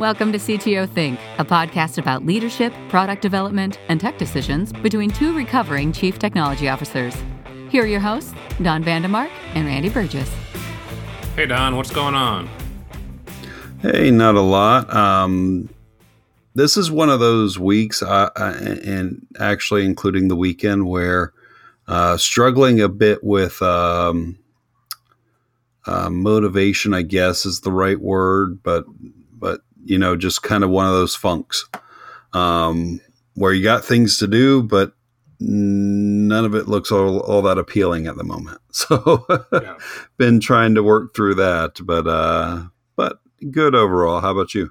Welcome to CTO Think, a podcast about leadership, product development, and tech decisions between two recovering chief technology officers. Here are your hosts, Don Vandemark and Randy Burgess. Hey, Don, what's going on? Hey, not a lot. Um, this is one of those weeks, uh, and actually including the weekend, where uh, struggling a bit with um, uh, motivation, I guess is the right word, but but you know, just kind of one of those funks um, where you got things to do, but none of it looks all, all that appealing at the moment. So, yeah. been trying to work through that, but uh, but good overall. How about you?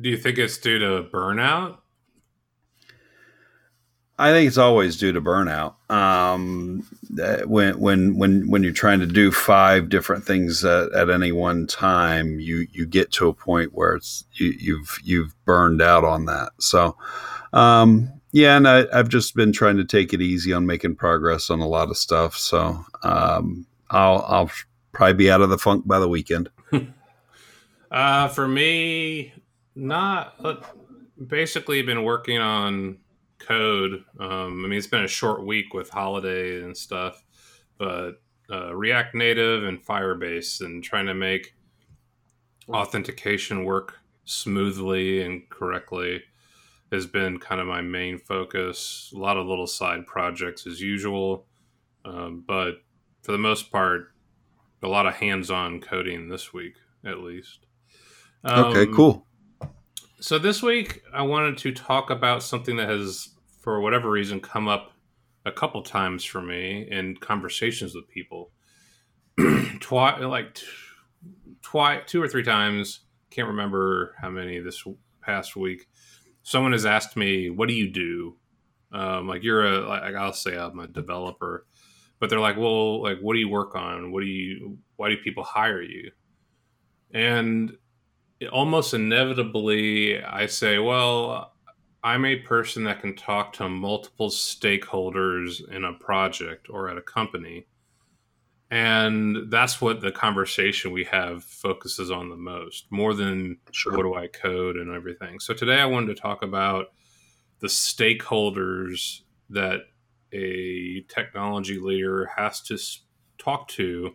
Do you think it's due to burnout? I think it's always due to burnout. Um, when when when when you're trying to do five different things at, at, any one time, you you get to a point where it's you, you've you've burned out on that. So, um, yeah, and I, have just been trying to take it easy on making progress on a lot of stuff. So, um, I'll I'll probably be out of the funk by the weekend. uh, for me, not uh, basically been working on code. Um, I mean, it's been a short week with holiday and stuff, but uh, React Native and Firebase and trying to make authentication work smoothly and correctly has been kind of my main focus. A lot of little side projects as usual, um, but for the most part, a lot of hands-on coding this week at least. Um, okay, cool. So this week I wanted to talk about something that has for whatever reason come up a couple times for me in conversations with people. twice, like twice, two or three times. Can't remember how many this past week. Someone has asked me, "What do you do?" Um, like you're a, like I'll say I'm a developer, but they're like, "Well, like what do you work on? What do you? Why do people hire you?" And almost inevitably, I say, "Well, I'm a person that can talk to multiple stakeholders in a project or at a company. And that's what the conversation we have focuses on the most, more than sure. what do I code and everything. So today I wanted to talk about the stakeholders that a technology leader has to talk to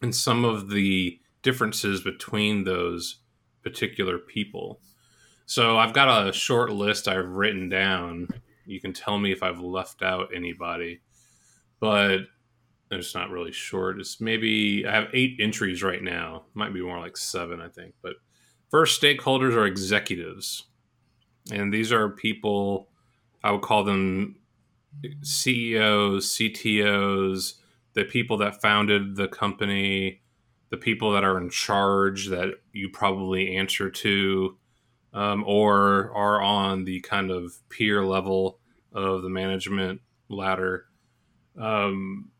and some of the differences between those particular people. So I've got a short list I've written down. You can tell me if I've left out anybody, but it's not really short. It's maybe I have eight entries right now. Might be more like seven, I think. But first, stakeholders are executives, and these are people I would call them CEOs, CTOs, the people that founded the company, the people that are in charge that you probably answer to um, or are on the kind of peer level of the management ladder. Um,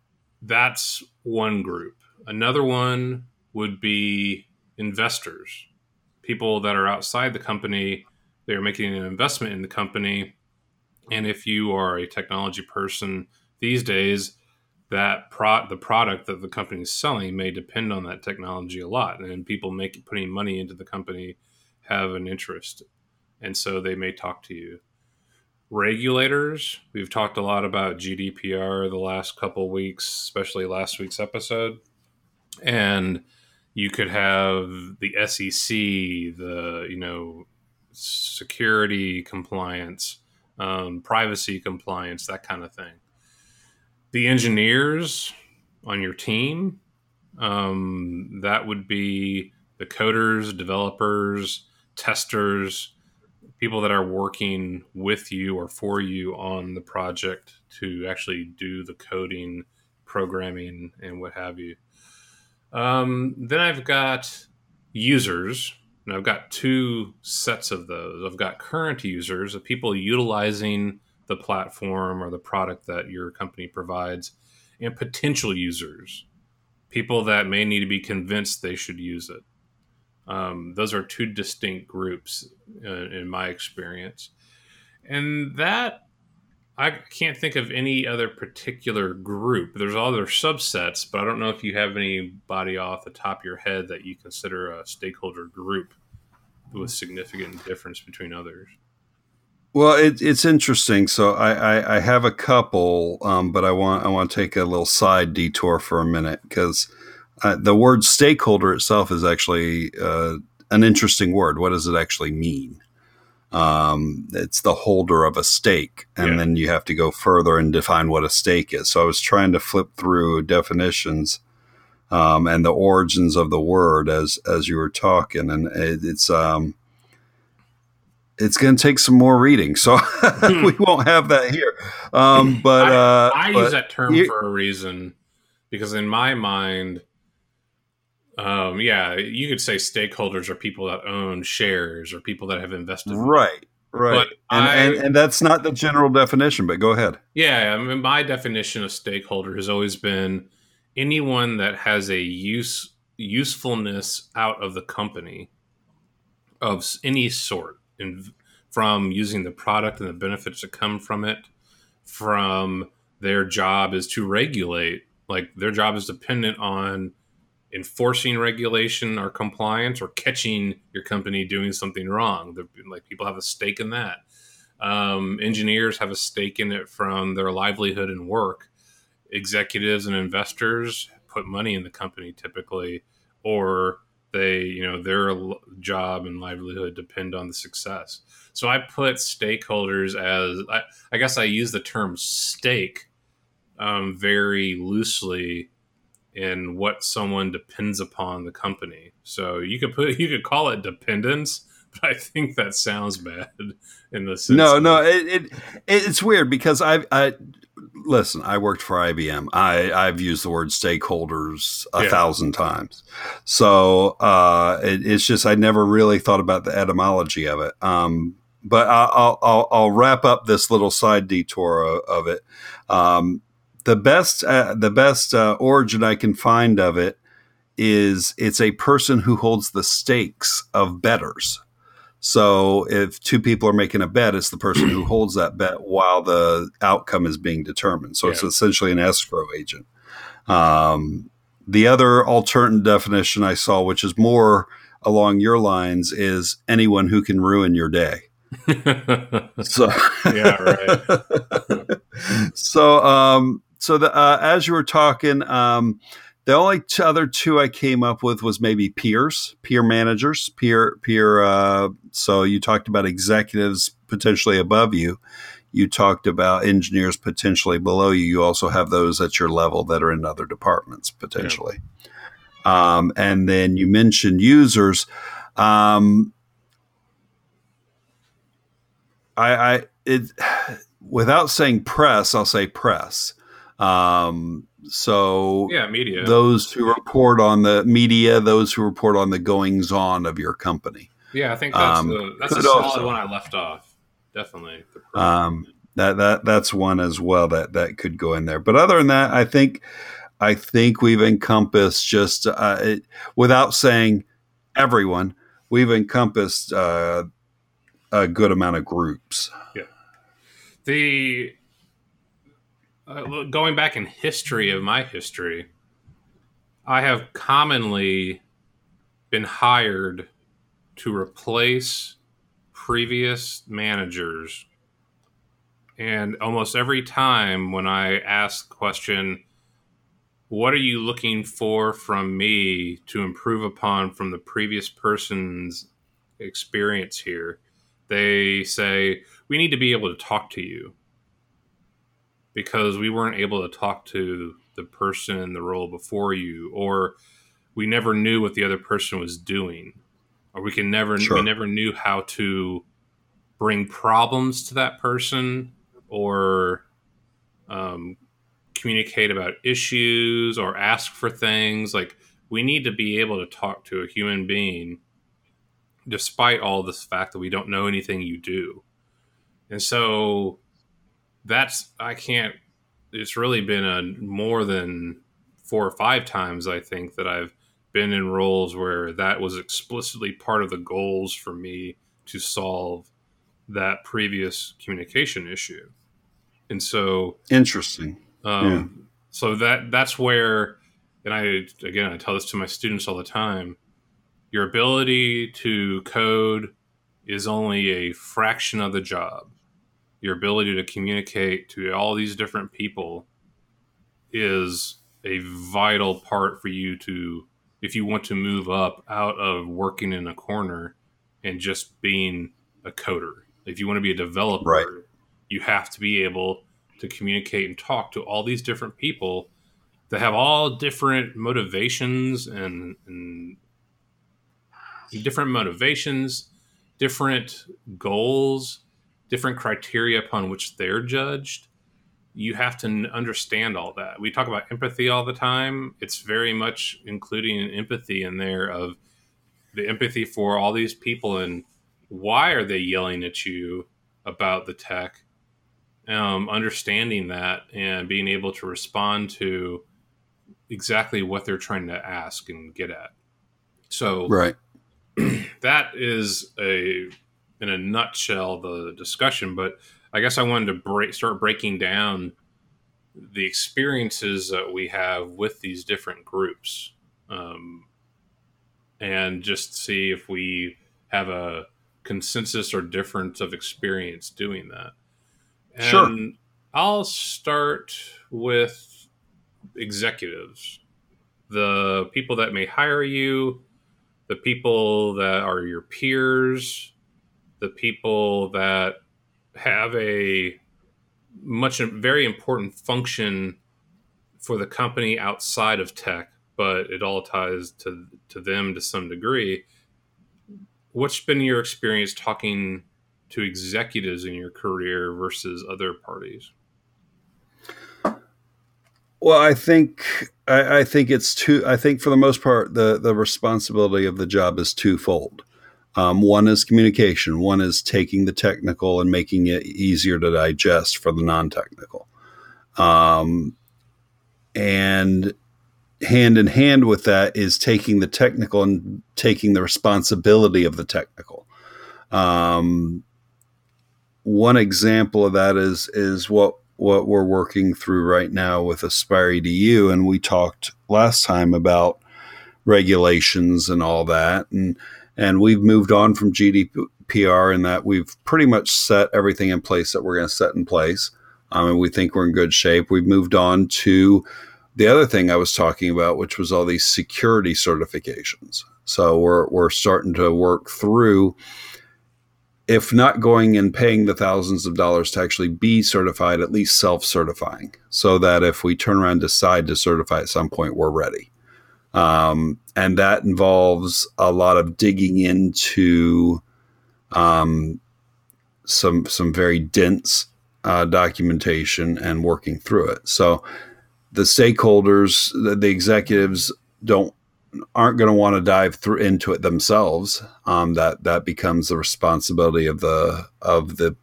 that's one group. Another one would be investors, people that are outside the company. They're making an investment in the company. And if you are a technology person these days, that pro- the product that the company is selling may depend on that technology a lot, and people make putting money into the company have an interest, and so they may talk to you. Regulators, we've talked a lot about GDPR the last couple weeks, especially last week's episode, and you could have the SEC, the you know security compliance, um, privacy compliance, that kind of thing. The engineers on your team, um, that would be the coders, developers, testers, people that are working with you or for you on the project to actually do the coding, programming, and what have you. Um, then I've got users, and I've got two sets of those. I've got current users, of people utilizing the platform or the product that your company provides, and potential users, people that may need to be convinced they should use it. Um, those are two distinct groups uh, in my experience. And that, I can't think of any other particular group. There's other subsets, but I don't know if you have anybody off the top of your head that you consider a stakeholder group. with significant difference between others. Well, it, it's interesting. So I, I, I have a couple, um, but I want I want to take a little side detour for a minute because uh, the word stakeholder itself is actually uh, an interesting word. What does it actually mean? Um, it's the holder of a stake, and yeah. then you have to go further and define what a stake is. So I was trying to flip through definitions um, and the origins of the word as as you were talking, and it, it's um, it's going to take some more reading, so we won't have that here. Um, but I, uh, I but use that term for a reason because in my mind, um, yeah, you could say stakeholders are people that own shares or people that have invested. Right, right. And, I, and, and, that's not the general definition, but go ahead. Yeah, I mean, my definition of stakeholder has always been anyone that has a use usefulness out of the company of any sort, in, from using the product and the benefits that come from it, from their job is to regulate, like their job is dependent on enforcing regulation or compliance or catching your company doing something wrong. They're, like people have a stake in that. Um, engineers have a stake in it from their livelihood and work. Executives and investors put money in the company typically, or they, you know, their job and livelihood depend on the success. So I put stakeholders as I, I guess I use the term stake um, very loosely in what someone depends upon the company. So you could put you could call it dependence, I think that sounds bad in the sense. No, no, it, it it's weird because I I listen. I worked for IBM. I I've used the word stakeholders a yeah. thousand times. So uh, it, it's just I never really thought about the etymology of it. Um, but I'll, I'll, I'll wrap up this little side detour of, of it. Um, the best uh, the best uh, origin I can find of it is it's a person who holds the stakes of bettors. So if two people are making a bet, it's the person who holds that bet while the outcome is being determined. So yeah. it's essentially an escrow agent. Um, the other alternate definition I saw, which is more along your lines, is anyone who can ruin your day. so yeah, right. so um, so the, uh, as you were talking, um, the only t- other two I came up with was maybe peers, peer managers, peer peer. Uh, so you talked about executives potentially above you. You talked about engineers potentially below you. You also have those at your level that are in other departments potentially. Yeah. Um, and then you mentioned users. Um, I, I it without saying press, I'll say press. Um, so yeah, media. Those who report on the media, those who report on the goings on of your company. Yeah, I think that's um, a, that's a solid also, one I left off. Definitely. Um, that that that's one as well that that could go in there. But other than that, I think I think we've encompassed just uh, it, without saying everyone, we've encompassed uh, a good amount of groups. Yeah. The uh, going back in history of my history, I have commonly been hired to replace previous managers. And almost every time when I ask the question, what are you looking for from me to improve upon from the previous person's experience here? They say, we need to be able to talk to you because we weren't able to talk to the person in the role before you or we never knew what the other person was doing or we can never sure. we never knew how to bring problems to that person or um, communicate about issues or ask for things like we need to be able to talk to a human being despite all this fact that we don't know anything you do and so that's I can't. It's really been a more than four or five times I think that I've been in roles where that was explicitly part of the goals for me to solve that previous communication issue. And so interesting. Um, yeah. So that that's where, and I again I tell this to my students all the time. your ability to code is only a fraction of the job. Your ability to communicate to all these different people is a vital part for you to if you want to move up out of working in a corner and just being a coder. If you want to be a developer, right. you have to be able to communicate and talk to all these different people that have all different motivations and, and different motivations, different goals, different criteria upon which they're judged. You have to understand all that. We talk about empathy all the time. It's very much including an empathy in there of the empathy for all these people and why are they yelling at you about the tech um, understanding that and being able to respond to exactly what they're trying to ask and get at so right that is a in a nutshell the discussion but i guess i wanted to break start breaking down the experiences that we have with these different groups um, and just see if we have a consensus or difference of experience doing that. And sure. I'll start with executives, the people that may hire you, the people that are your peers, the people that have a much very important function for the company outside of tech, but it all ties to to them to some degree what's been your experience talking to executives in your career versus other parties? Well, I think I, I, think it's two. I think for the most part, the the responsibility of the job is twofold. Um, one is communication. One is taking the technical and making it easier to digest for the non-technical. Um, and hand in hand with that is taking the technical and taking the responsibility of the technical. Um, one example of that is is what what we're working through right now with Aspire EDU, and we talked last time about regulations and all that, and and we've moved on from GDPR in that we've pretty much set everything in place that we're going to set in place, and we think we're in good shape. We've moved on to the other thing I was talking about, which was all these security certifications. So we're we're starting to work through, if not going and paying the thousands of dollars to actually be certified, at least self-certifying, so that if we turn around and decide to certify at some point, we're ready. Um, and that involves a lot of digging into um, some some very dense uh, documentation and working through it. So the stakeholders, the, the executives don't aren't going to want to dive through into it themselves. Um, that that becomes the responsibility of the of the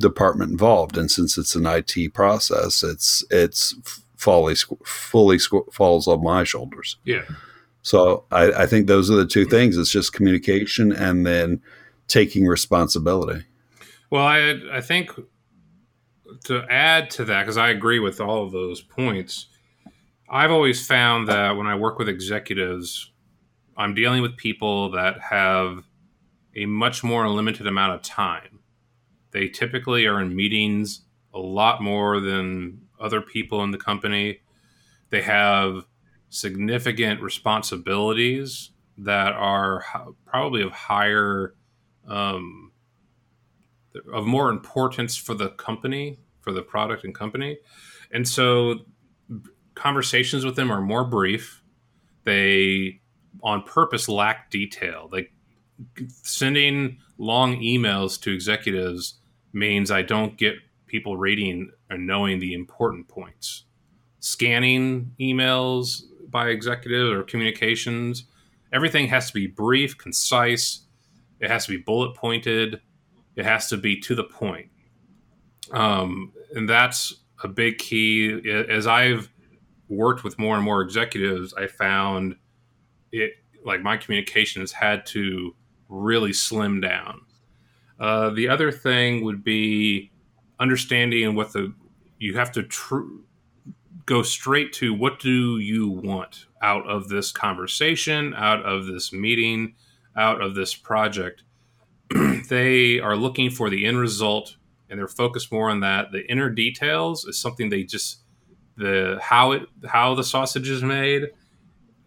department involved. And since it's an IT process, it's it's fully fully falls on my shoulders. Yeah. So I, I think those are the two things. It's just communication and then taking responsibility. Well, I I think to add to that, because I agree with all of those points, I've always found that when I work with executives, I'm dealing with people that have a much more limited amount of time. They typically are in meetings a lot more than other people in the company. They have significant responsibilities that are probably of higher, um, of more importance for the company for the product and company. And so conversations with them are more brief. They on purpose lack detail. Like sending long emails to executives means I don't get people reading and knowing the important points. Scanning emails by executives or communications, everything has to be brief, concise. It has to be bullet pointed. It has to be to the point. Um, and that's a big key. As I've worked with more and more executives, I found it like my communications had to really slim down. Uh, the other thing would be understanding what the you have to tr- go straight to what do you want out of this conversation, out of this meeting, out of this project. they are looking for the end result and they're focused more on that. The inner details is something they just the how it how the sausage is made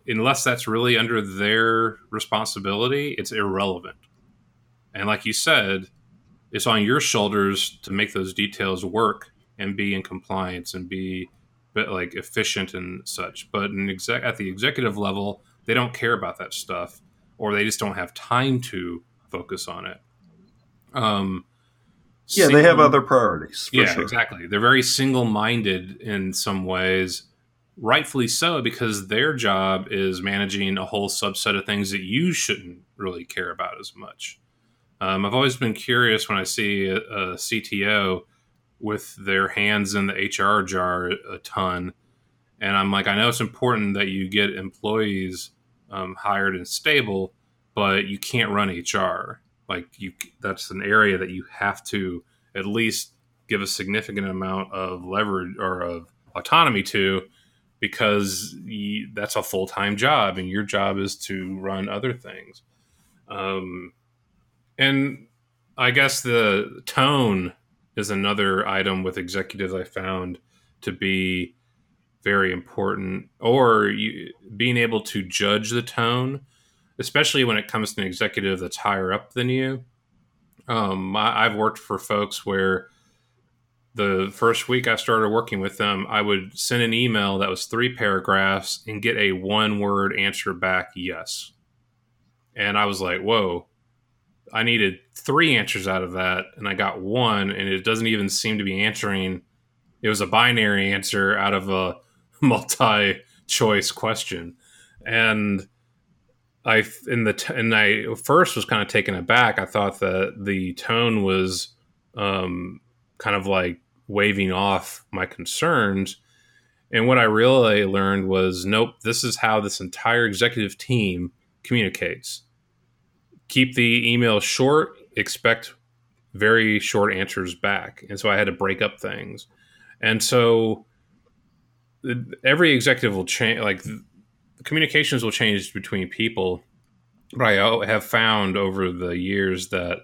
unless that's really under their responsibility, it's irrelevant. And like you said, it's on your shoulders to make those details work and be in compliance and be like efficient and such. But exec- at the executive level, they don't care about that stuff, or they just don't have time to focus on it. Um, yeah, single, they have other priorities. yeah, sure. exactly. They're very single-minded in some ways, rightfully so, because their job is managing a whole subset of things that you shouldn't really care about as much. Um, I've always been curious when I see a, a, CTO with their hands in the HR jar a ton, and I'm like, I know it's important that you get employees um, hired and stable, but you can't run HR. Like you, that's an area that you have to at least give a significant amount of leverage or of autonomy to because you, that's a full time job, and your job is to run other things. Um, and I guess the tone is another item with executives I found to be very important, or you, being able to judge the tone, especially when it comes to an executive that's higher up than you. Um, I, I've worked for folks where the first week I started working with them, I would send an email that was three paragraphs and get a one word answer back, yes. And I was like, whoa, I needed three answers out of that, and I got one, and it doesn't even seem to be answering. It was a binary answer out of a multi choice question. And I, in the, and I first was kind of taken aback. I thought that the tone was, um, kind of like waving off my concerns. And what I really learned was nope, this is how this entire executive team communicates. Keep the email short, expect very short answers back. And so I had to break up things. And so every executive will change, like communications will change between people. But I have found over the years that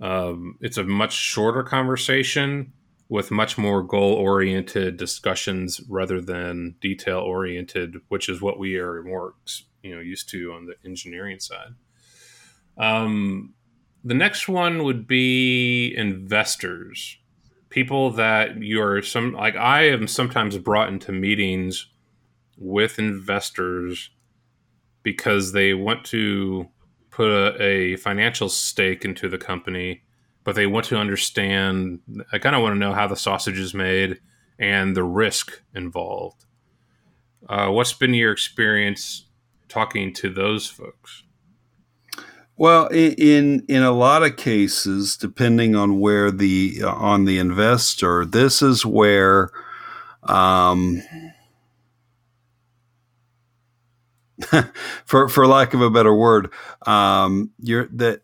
um, it's a much shorter conversation with much more goal oriented discussions rather than detail oriented, which is what we are more you know used to on the engineering side. Um, the next one would be investors, people that you're some like I am sometimes brought into meetings with investors because they want to put a, a financial stake into the company, but they want to understand. I kind of want to know how the sausage is made and the risk involved. Uh, what's been your experience talking to those folks? Well, in in a lot of cases, depending on where the on the investor, this is where um, for for lack of a better word, um, you're that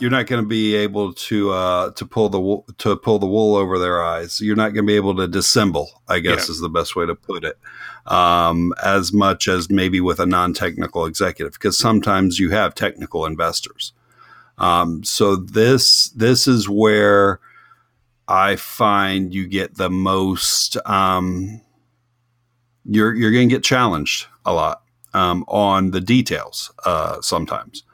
you're not going to be able to uh, to pull the wool, to pull the wool over their eyes. You're not going to be able to dissemble. I guess yeah. is the best way to put it. Um, as much as maybe with a non-technical executive, because sometimes you have technical investors. Um, so this this is where I find you get the most. Um, you're you're going to get challenged a lot um, on the details uh, sometimes.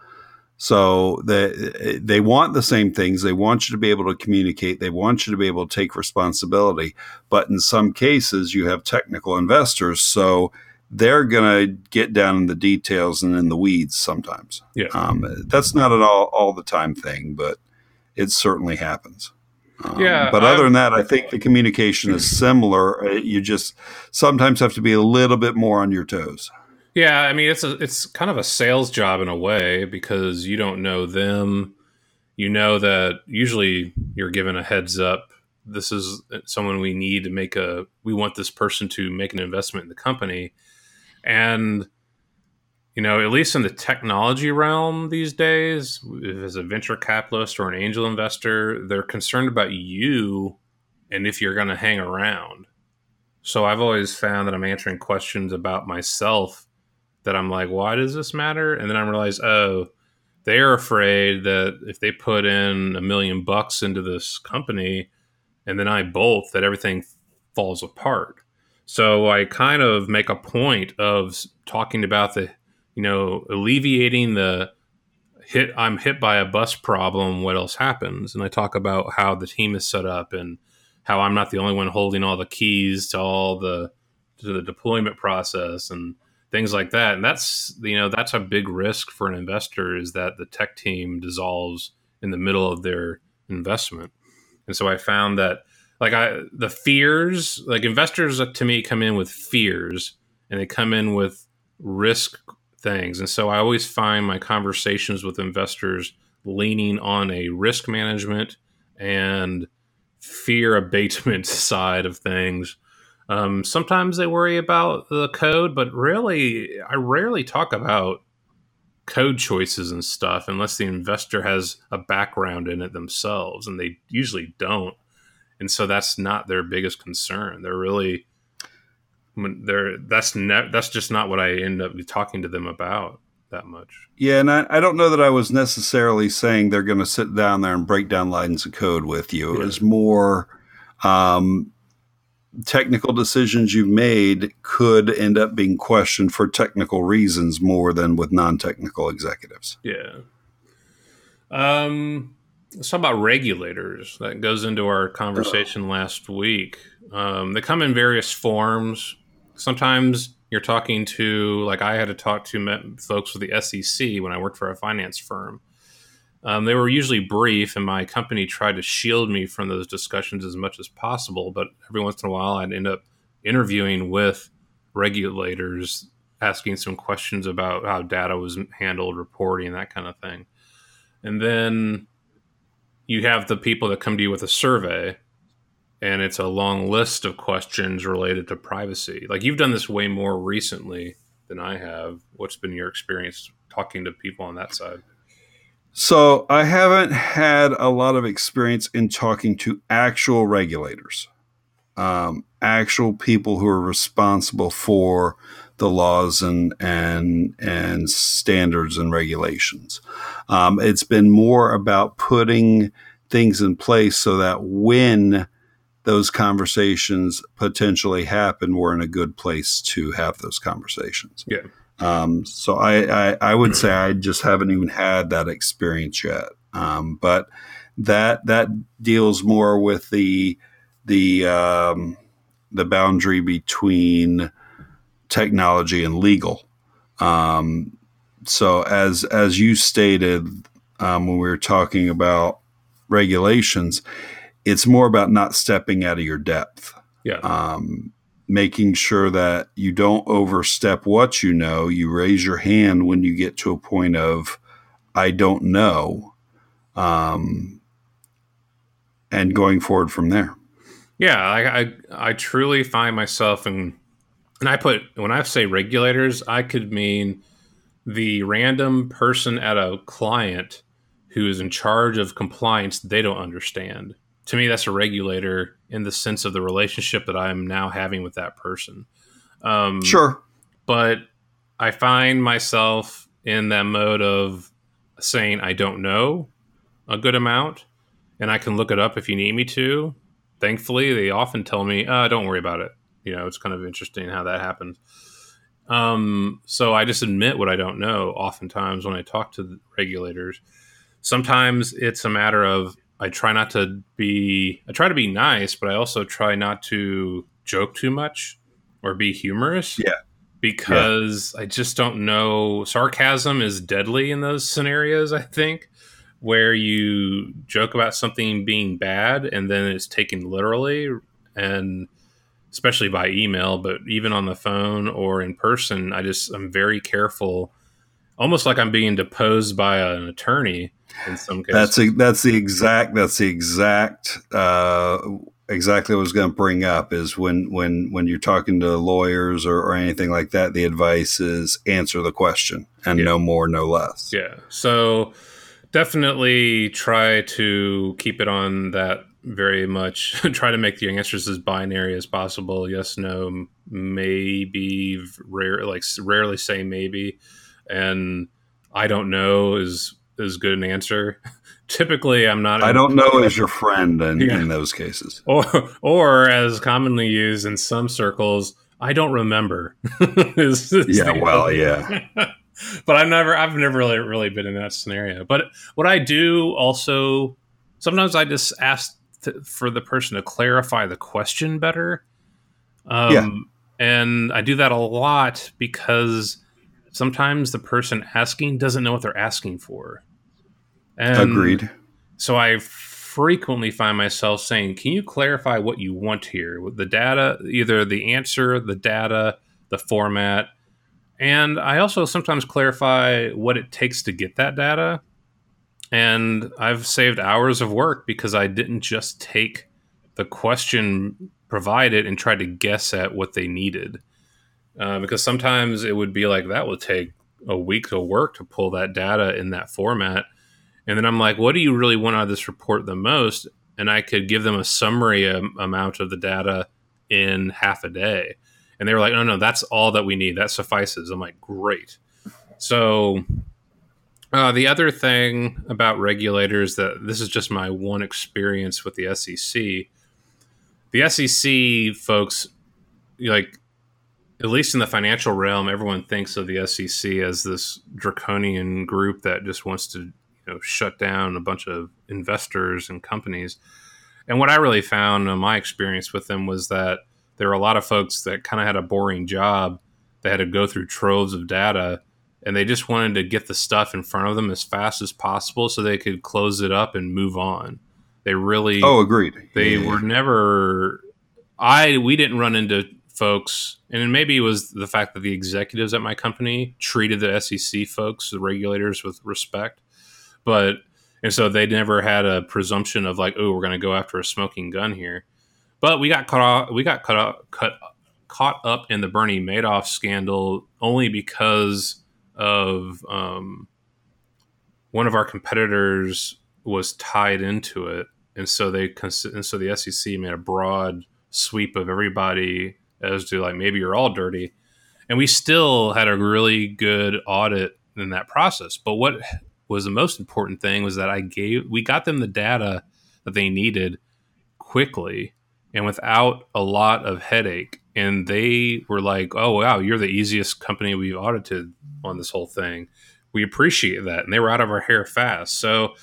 So they they want the same things. They want you to be able to communicate. They want you to be able to take responsibility. But in some cases, you have technical investors, so they're going to get down in the details and in the weeds sometimes. Yeah, um, that's not at all all the time thing, but it certainly happens. Um, yeah, but other I, than that, I think the communication is similar. Uh, you just sometimes have to be a little bit more on your toes. Yeah, I mean it's a it's kind of a sales job in a way because you don't know them. You know that usually you're given a heads up. This is someone we need to make a. We want this person to make an investment in the company, and you know, at least in the technology realm these days, as a venture capitalist or an angel investor, they're concerned about you and if you're going to hang around. So I've always found that I'm answering questions about myself that I'm like, why does this matter? And then I realize, oh, they're afraid that if they put in a million bucks into this company and then I bolt, that everything falls apart. So I kind of make a point of talking about the, you know, alleviating the hit. I'm hit by a bus problem. What else happens? And I talk about how the team is set up and how I'm not the only one holding all the keys to all the to the deployment process and things like that. And that's you know that's a big risk for an investor is that the tech team dissolves in the middle of their investment. And so I found that like I the fears like investors to me come in with fears and they come in with risk things and so i always find my conversations with investors leaning on a risk management and fear abatement side of things um, sometimes they worry about the code but really i rarely talk about code choices and stuff unless the investor has a background in it themselves and they usually don't and so that's not their biggest concern. They're really they're that's ne- that's just not what I end up talking to them about that much. Yeah, and I, I don't know that I was necessarily saying they're going to sit down there and break down lines of code with you. Yeah. It was more um, technical decisions you've made could end up being questioned for technical reasons more than with non-technical executives. Yeah. Um, let's talk about regulators. That goes into our conversation oh. last week. Um, they come in various forms. Sometimes you're talking to, like I had to talk to folks with the SEC when I worked for a finance firm. Um, they were usually brief, and my company tried to shield me from those discussions as much as possible. But every once in a while, I'd end up interviewing with regulators, asking some questions about how data was handled, reporting, that kind of thing. And then you have the people that come to you with a survey and it's a long list of questions related to privacy. Like you've done this way more recently than I have. What's been your experience talking to people on that side? So, I haven't had a lot of experience in talking to actual regulators, um, actual people who are responsible for the laws and and and standards and regulations. Um, it's been more about putting things in place so that when those conversations potentially happen, we're in a good place to have those conversations. Yeah. Um, so I, I, I would say I just haven't even had that experience yet. Um, but that that deals more with the the um, the boundary between technology and legal. Um, so as as you stated um, when we were talking about regulations, it's more about not stepping out of your depth. Yeah. Um, making sure that you don't overstep what you know. You raise your hand when you get to a point of I don't know, um, and going forward from there. Yeah, I, I I truly find myself in and I put when I say regulators, I could mean the random person at a client who is in charge of compliance they don't understand. To me, that's a regulator in the sense of the relationship that I'm now having with that person. Um, sure, but I find myself in that mode of saying I don't know a good amount, and I can look it up if you need me to. Thankfully, they often tell me, uh, "Don't worry about it." you know, it's kind of interesting how that happens. Um, so I just admit what I don't know. Oftentimes when I talk to regulators, sometimes it's a matter of I try not to be I try to be nice, but I also try not to joke too much or be humorous. Yeah. Because yeah. I just don't know sarcasm is deadly in those scenarios, I think, where you joke about something being bad and then it's taken literally and especially by email, but even on the phone or in person, I just I'm very careful, almost like I'm being deposed by an attorney in some cases. That's a, that's the exact that's the exact uh, exactly what I was going to bring up is when when when you're talking to lawyers or, or anything like that, the advice is answer the question and yeah. no more, no less. Yeah. So definitely try to keep it on that very much try to make the answers as binary as possible. Yes, no, maybe, rare, like rarely say maybe, and I don't know is is good an answer. Typically, I'm not. I don't know as your friend in, yeah. in those cases, or or as commonly used in some circles. I don't remember. is, is yeah, well, yeah. but I've never, I've never really, really been in that scenario. But what I do also, sometimes I just ask to, for the person to clarify the question better. Um, yeah. And I do that a lot because sometimes the person asking doesn't know what they're asking for. And Agreed. So I frequently find myself saying, "Can you clarify what you want here? With the data, either the answer, the data, the format." And I also sometimes clarify what it takes to get that data. And I've saved hours of work because I didn't just take the question provided and try to guess at what they needed. Uh, because sometimes it would be like that would take a week of work to pull that data in that format. And then I'm like, what do you really want out of this report the most? And I could give them a summary um, amount of the data in half a day. And they were like, no, no, that's all that we need. That suffices. I'm like, great. So uh, the other thing about regulators that this is just my one experience with the SEC. The SEC folks, like at least in the financial realm, everyone thinks of the SEC as this draconian group that just wants to, you know, shut down a bunch of investors and companies. And what I really found in my experience with them was that there were a lot of folks that kind of had a boring job. They had to go through troves of data and they just wanted to get the stuff in front of them as fast as possible so they could close it up and move on. They really Oh, agreed. They yeah. were never I we didn't run into folks and maybe it was the fact that the executives at my company treated the SEC folks, the regulators with respect. But and so they never had a presumption of like, oh, we're going to go after a smoking gun here. But we got caught off, we got cut up, cut caught up in the Bernie Madoff scandal only because of um, one of our competitors was tied into it, and so they and so the SEC made a broad sweep of everybody as to like maybe you're all dirty, and we still had a really good audit in that process. But what was the most important thing was that I gave we got them the data that they needed quickly and without a lot of headache. And they were like, "Oh wow, you're the easiest company we've audited on this whole thing. We appreciate that." And they were out of our hair fast. So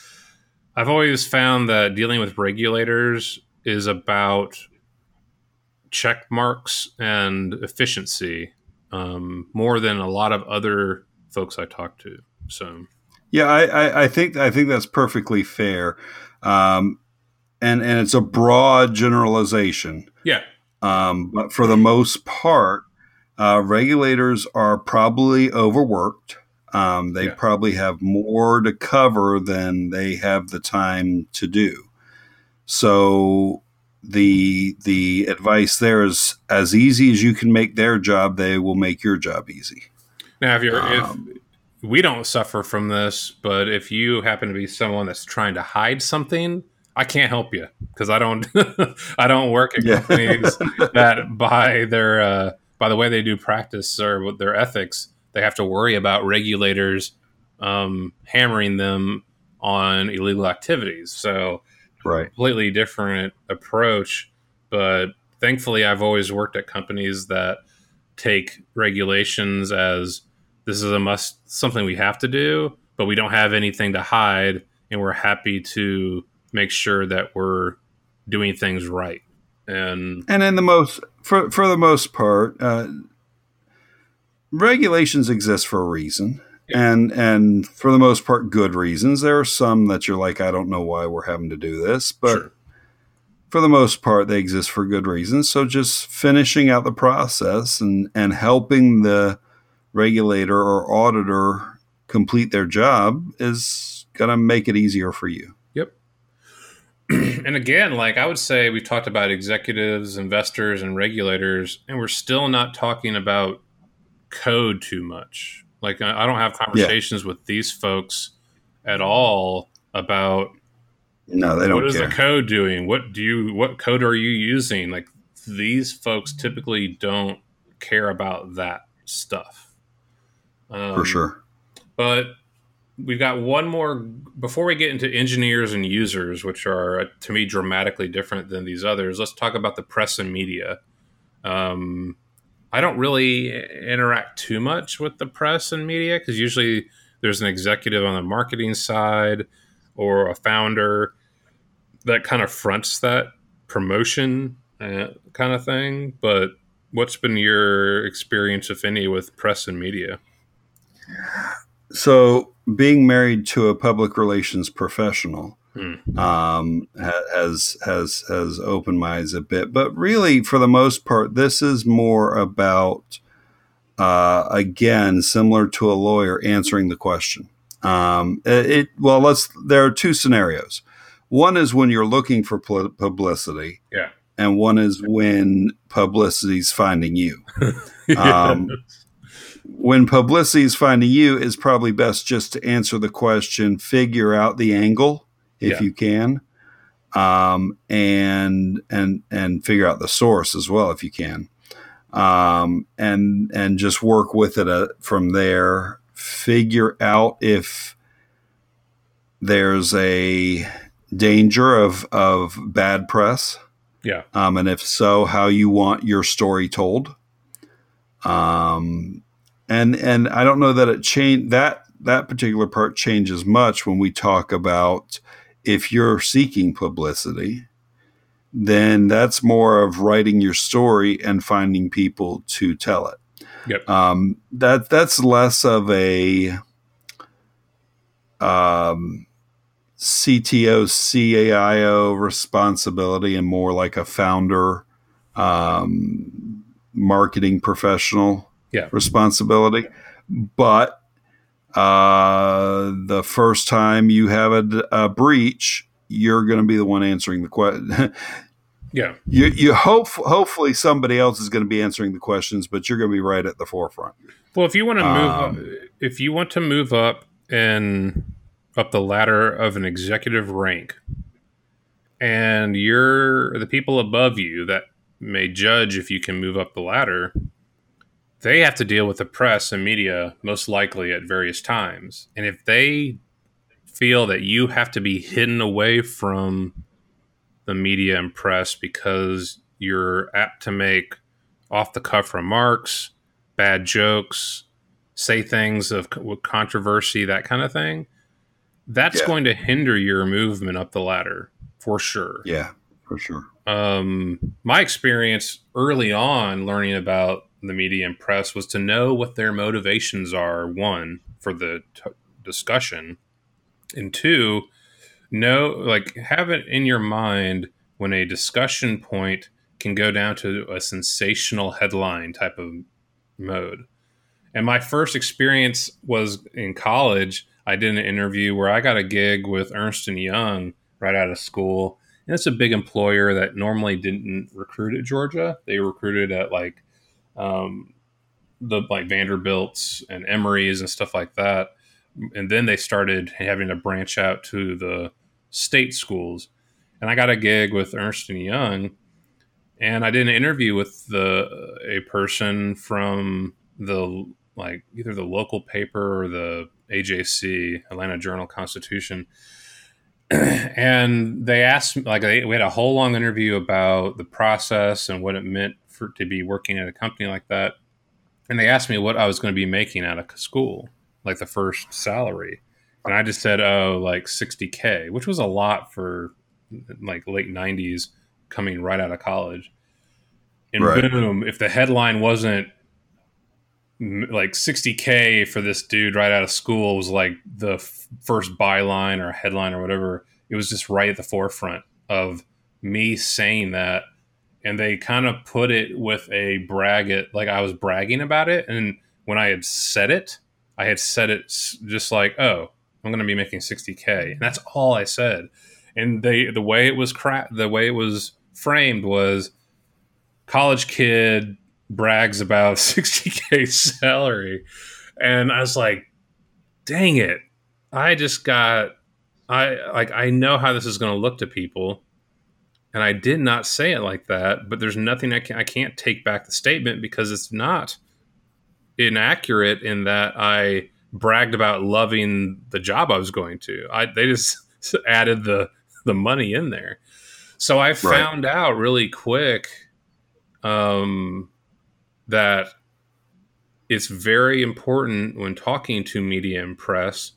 I've always found that dealing with regulators is about check marks and efficiency um, more than a lot of other folks I talk to. So, yeah, I, I, I think I think that's perfectly fair. Um, and and it's a broad generalization. Yeah. Um, but for the most part, uh, regulators are probably overworked. Um, they yeah. probably have more to cover than they have the time to do. So the the advice there is as easy as you can make their job, they will make your job easy. Now, if you're um, if we don't suffer from this, but if you happen to be someone that's trying to hide something, I can't help you because I don't I don't work at companies yeah. that by their uh, by the way they do practice or their ethics they have to worry about regulators um, hammering them on illegal activities. So right, completely different approach. But thankfully, I've always worked at companies that take regulations as this is a must something we have to do, but we don't have anything to hide, and we're happy to make sure that we're doing things right. And and in the most for for the most part, uh, regulations exist for a reason. Yeah. And and for the most part, good reasons. There are some that you're like, I don't know why we're having to do this, but sure. for the most part, they exist for good reasons. So just finishing out the process and and helping the regulator or auditor complete their job is going to make it easier for you. Yep. and again, like I would say, we've talked about executives, investors, and regulators, and we're still not talking about code too much. Like I don't have conversations yeah. with these folks at all about No, they don't. What is care. the code doing? What do you? What code are you using? Like these folks typically don't care about that stuff. Um, for sure? But we've got one more before we get into engineers and users, which are uh, to me dramatically different than these others. Let's talk about the press and media. Um, I don't really interact too much with the press and media because usually there's an executive on the marketing side or a founder that kind of fronts that promotion uh, kind of thing. But what's been your experience, if any, with press and media? So, being married to a public relations professional Hmm. um, has has has opened my eyes a bit. But really, for the most part, this is more about uh, again, similar to a lawyer answering the question. Um, it, it well, let's. There are two scenarios. One is when you're looking for pl- publicity, Yeah. and one is when publicity's finding you. Um, when publicity is finding you, it's probably best just to answer the question, figure out the angle if Yeah. you can, um, and and and figure out the source as well if you can, um, and and just work with it uh, from there. Figure out if there's a danger of of bad press yeah. um, and if so, how you want your story told. Um, and and I don't know that it change that that particular part changes much when we talk about if you're seeking publicity, then that's more of writing your story and finding people to tell it. Yep. Um, that that's less of a um, CTO, CAIO responsibility and more like a founder, um, marketing professional Yeah. responsibility. But uh, the first time you have a, a breach, you're going to be the one answering the question. Yeah. you you hope hopefully somebody else is going to be answering the questions, but you're going to be right at the forefront. Well, if you want to move, Um, up, if you want to move up and up the ladder of an executive rank, and you're the people above you that may judge if you can move up the ladder, they have to deal with the press and media most likely at various times, and if they feel that you have to be hidden away from the media and press because you're apt to make off the cuff remarks, bad jokes, say things of controversy, that kind of thing, that's Yeah. going to hinder your movement up the ladder for sure. Yeah, for sure. Um, my experience early on learning about the media and press was to know what their motivations are. One for the t- discussion, and two, know like have it in your mind when a discussion point can go down to a sensational headline type of mode. And my first experience was in college. I did an interview where I got a gig with Ernst Young right out of school, and it's a big employer that normally didn't recruit at Georgia. They recruited at like um, the like Vanderbilts and Emory's and stuff like that. And then they started having to branch out to the state schools. And I got a gig with Ernst and Young, and I did an interview with the a person from the like either the local paper or the AJC Atlanta Journal Constitution and they asked like they, we had a whole long interview about the process and what it meant for to be working at a company like that. And they asked me what i was going to be making out of school like the first salary. And i just said oh like 60k which was a lot for like late 90s coming right out of college. And Right. boom if the headline wasn't like 60k for this dude right out of school was like the f- first byline or headline or whatever it was just right at the forefront of me saying that and they kind of put it with a brag it like i was bragging about it and when i had said it i had said it just like oh i'm going to be making 60k and that's all i said. And they the way it was cra- the way it was framed was college kid brags about 60k salary and i was like dang it. I just got I like I know how this is going to look to people, and I did not say it like that. But there's nothing I can I can't take back the statement because it's not inaccurate in that I bragged about loving the job I was going to. I they just added the the money in there. So I found right. out really quick um, that it's very important when talking to media and press,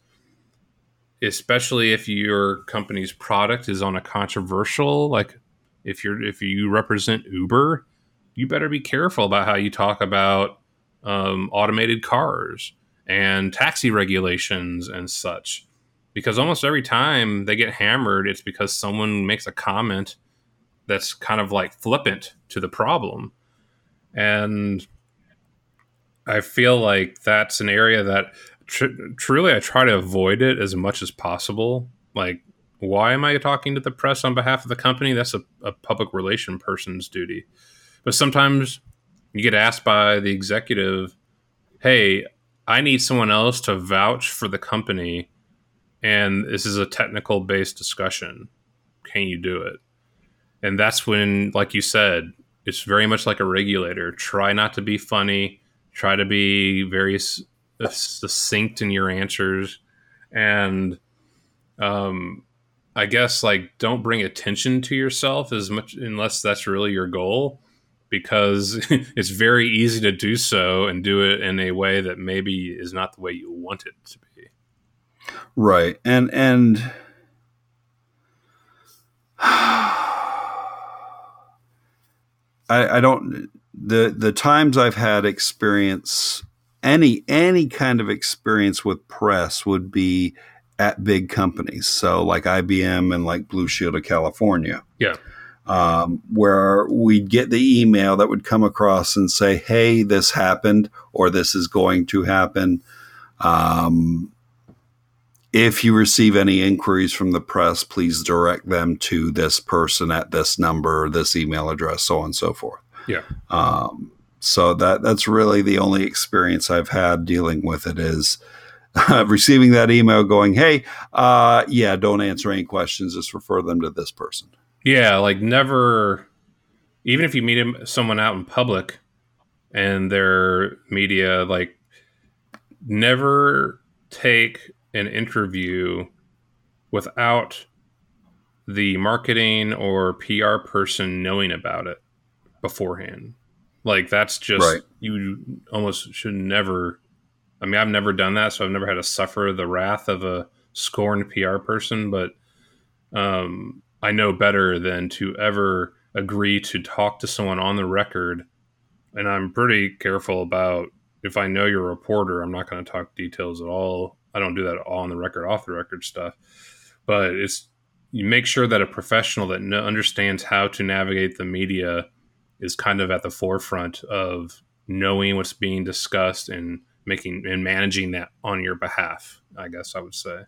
especially if your company's product is on a controversial, like if you're if you represent Uber, you better be careful about how you talk about um, automated cars and taxi regulations and such. Because almost every time they get hammered, it's because someone makes a comment that's kind of like flippant to the problem. And I feel like that's an area that tr- truly I try to avoid it as much as possible. Like, why am I talking to the press on behalf of the company? That's a, a public relation person's duty. But sometimes you get asked by the executive, hey, I need someone else to vouch for the company, and this is a technical based discussion. Can you do it? And that's when, like you said, it's very much like a regulator. Try not to be funny try to be very uh, succinct in your answers and um i guess like don't bring attention to yourself as much unless that's really your goal because it's very easy to do so and do it in a way that maybe is not the way you want it to be. Right and and I, I don't the the times I've had experience any any kind of experience with press would be at big companies, so like IBM and like Blue Shield of California. Yeah. Um, where we'd get the email that would come across and say, "Hey, this happened," or "This is going to happen." Um, if you receive any inquiries from the press, please direct them to this person at this number, this email address, so on and so forth. Yeah. Um, so that that's really the only experience I've had dealing with it is receiving that email going, "Hey, uh, yeah, don't answer any questions. Just refer them to this person." Yeah, like never. Even if you meet him, someone out in public, and their media, like, never take an interview without the marketing or PR person knowing about it beforehand. Like that's just right. you almost should never. I mean, I've never done that, so I've never had to suffer the wrath of a scorned PR person. But um, I know better than to ever agree to talk to someone on the record. And I'm pretty careful about if I know you're a reporter, I'm not going to talk details at all. I don't do that all on the record, off the record stuff. But it's you make sure that a professional that no, understands how to navigate the media is kind of at the forefront of knowing what's being discussed and making and managing that on your behalf. I guess I would say.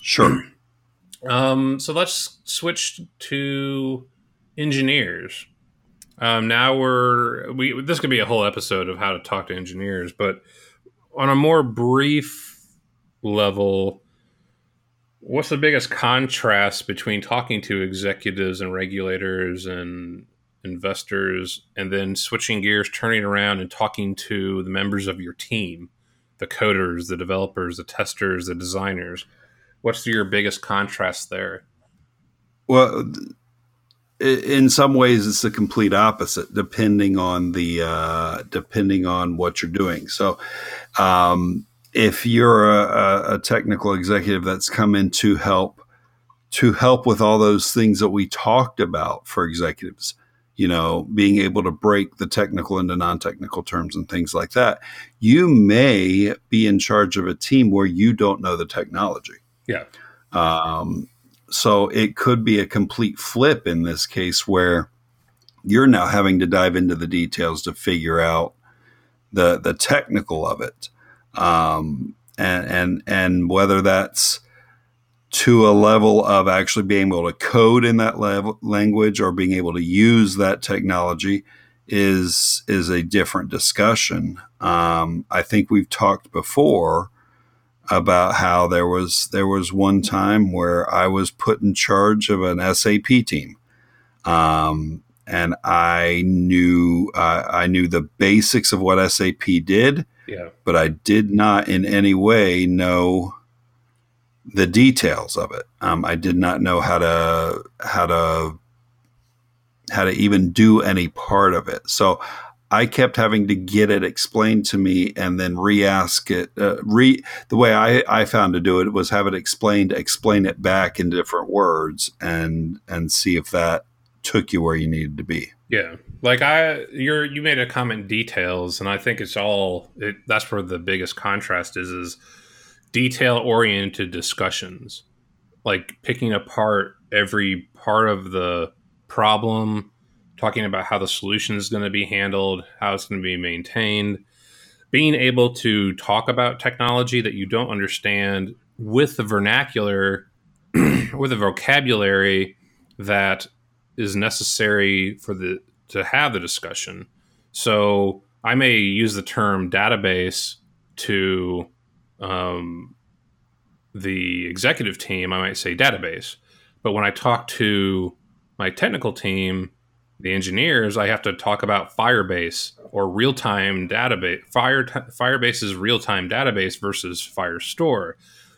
Sure. um, so let's switch to engineers. Um, now we're we this could be a whole episode of how to talk to engineers, but on a more brief level, what's the biggest contrast between talking to executives and regulators and investors, and then switching gears, turning around and talking to the members of your team, the coders, the developers, the testers, the designers. What's your biggest contrast there? Well, in some ways, it's the complete opposite, depending on the uh, depending on what you're doing. So, um, if you're a, a technical executive that's come in to help to help with all those things that we talked about for executives, you know, being able to break the technical into non technical terms and things like that, you may be in charge of a team where you don't know the technology. Yeah. Um, so it could be a complete flip in this case where you're now having to dive into the details to figure out the the technical of it, um, and and and whether that's to a level of actually being able to code in that level, language or being able to use that technology is is a different discussion. Um, I think we've talked before about how there was there was one time where I was put in charge of an SAP team, um, and I knew uh, I knew the basics of what SAP did, Yeah. but I did not in any way know the details of it. Um, I did not know how to how to how to even do any part of it. So I kept having to get it explained to me and then re-ask it. Uh, re the way I, I found to do it was have it explained, explain it back in different words, and and see if that took you where you needed to be. Yeah, like I, you're you made a comment details, and I think it's all. It, that's where the biggest contrast is: is detail oriented discussions, like picking apart every part of the problem, talking about how the solution is going to be handled, how it's going to be maintained, being able to talk about technology that you don't understand with the vernacular, with the vocabulary that is necessary for the to have the discussion. So I may use the term database to um, the executive team. I might say database, but when I talk to my technical team, the engineers, I have to talk about Firebase or real time database. Fire Firebase is real time database versus Firestore,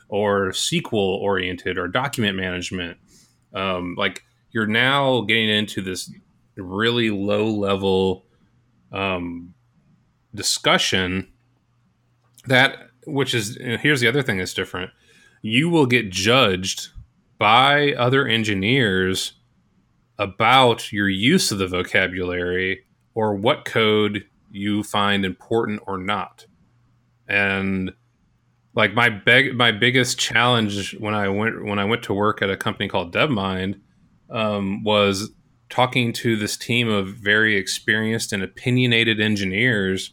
or SQL oriented or document management. Um, like you're now getting into this really low level um, discussion that which is here's the other thing that's different. You will get judged by other engineers about your use of the vocabulary or what code you find important or not. And like my big my biggest challenge when I went when I went to work at a company called DevMind um, was talking to this team of very experienced and opinionated engineers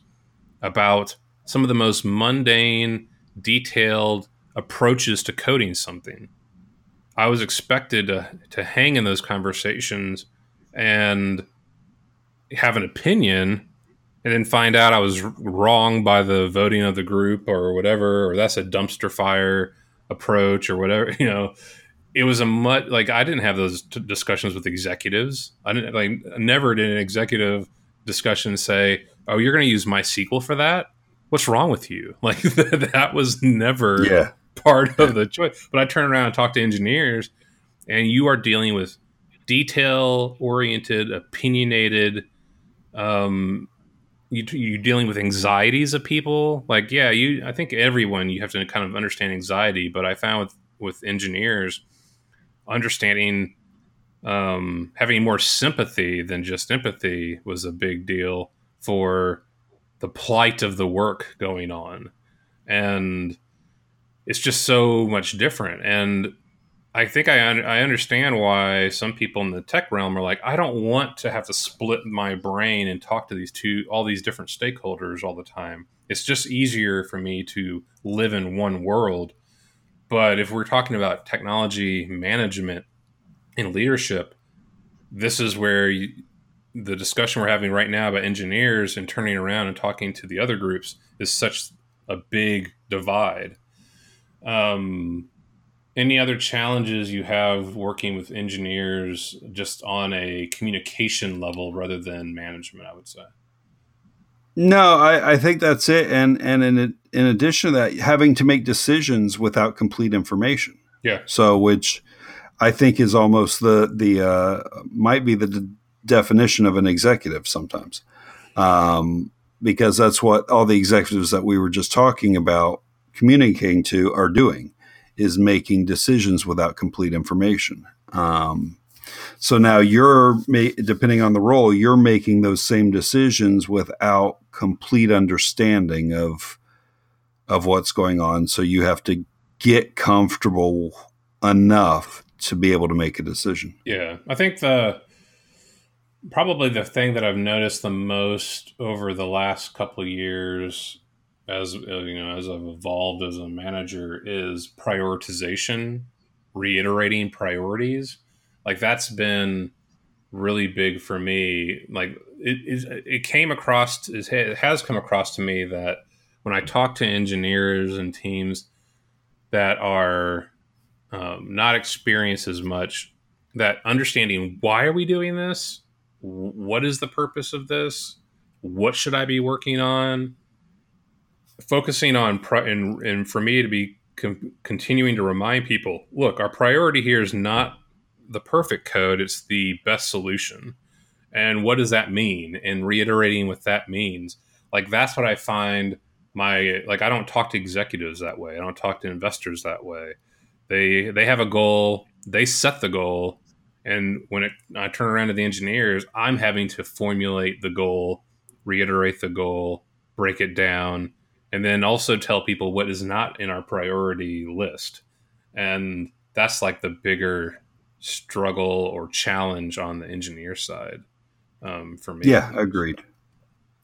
about some of the most mundane, detailed approaches to coding something. I was expected to, to hang in those conversations and have an opinion and then find out I was wrong by the voting of the group or whatever, or that's a dumpster fire approach or whatever, you know, it was a much like I didn't have those t- discussions with executives. I didn't like never did an executive discussion say, "Oh, you're going to use MySQL for that? What's wrong with you?" Like that was never Yeah. part of the choice. But I turn around and talk to engineers, and you are dealing with detail oriented, opinionated. Um, you you dealing with anxieties of people. Like, yeah, you. I think everyone you have to kind of understand anxiety. But I found with with engineers, understanding, um, having more sympathy than just empathy was a big deal for the plight of the work going on, and it's just so much different. And I think I un- I understand why some people in the tech realm are like, I don't want to have to split my brain and talk to these two all these different stakeholders all the time. It's just easier for me to live in one world. But if we're talking about technology management and leadership, this is where you, the discussion we're having right now about engineers and turning around and talking to the other groups is such a big divide. Um, any other challenges you have working with engineers just on a communication level rather than management? I would say. No, I, I think that's it. And and in in addition to that, having to make decisions without complete information. Yeah. So, which I think is almost the the uh, might be the definition of an executive sometimes, um, because that's what all the executives that we were just talking about communicating to are doing is making decisions without complete information. Um, so now you're depending on the role, you're making those same decisions without complete understanding of of what's going on. So you have to get comfortable enough to be able to make a decision. Yeah, I think the probably the thing that I've noticed the most over the last couple years, as uh, you know, as I've evolved as a manager, is prioritization, reiterating priorities. Like that's been really big for me. Like it, it, it came across, it has come across to me that when I talk to engineers and teams, that are um, not experienced as much that understanding why are we doing this what is the purpose of this? What should i be working on? Focusing on and, and for me to be continuing to remind people look our priority here is not the perfect code it's the best solution. And what does that mean? And reiterating what that means. Like that's what i find my like i don't talk to executives that way. I don't talk to investors that way. They they have a goal. They set the goal and when it, i turn around to the engineers i'm having to formulate the goal reiterate the goal break it down and then also tell people what is not in our priority list. And that's like the bigger struggle or challenge on the engineer side um, for me. Yeah agreed.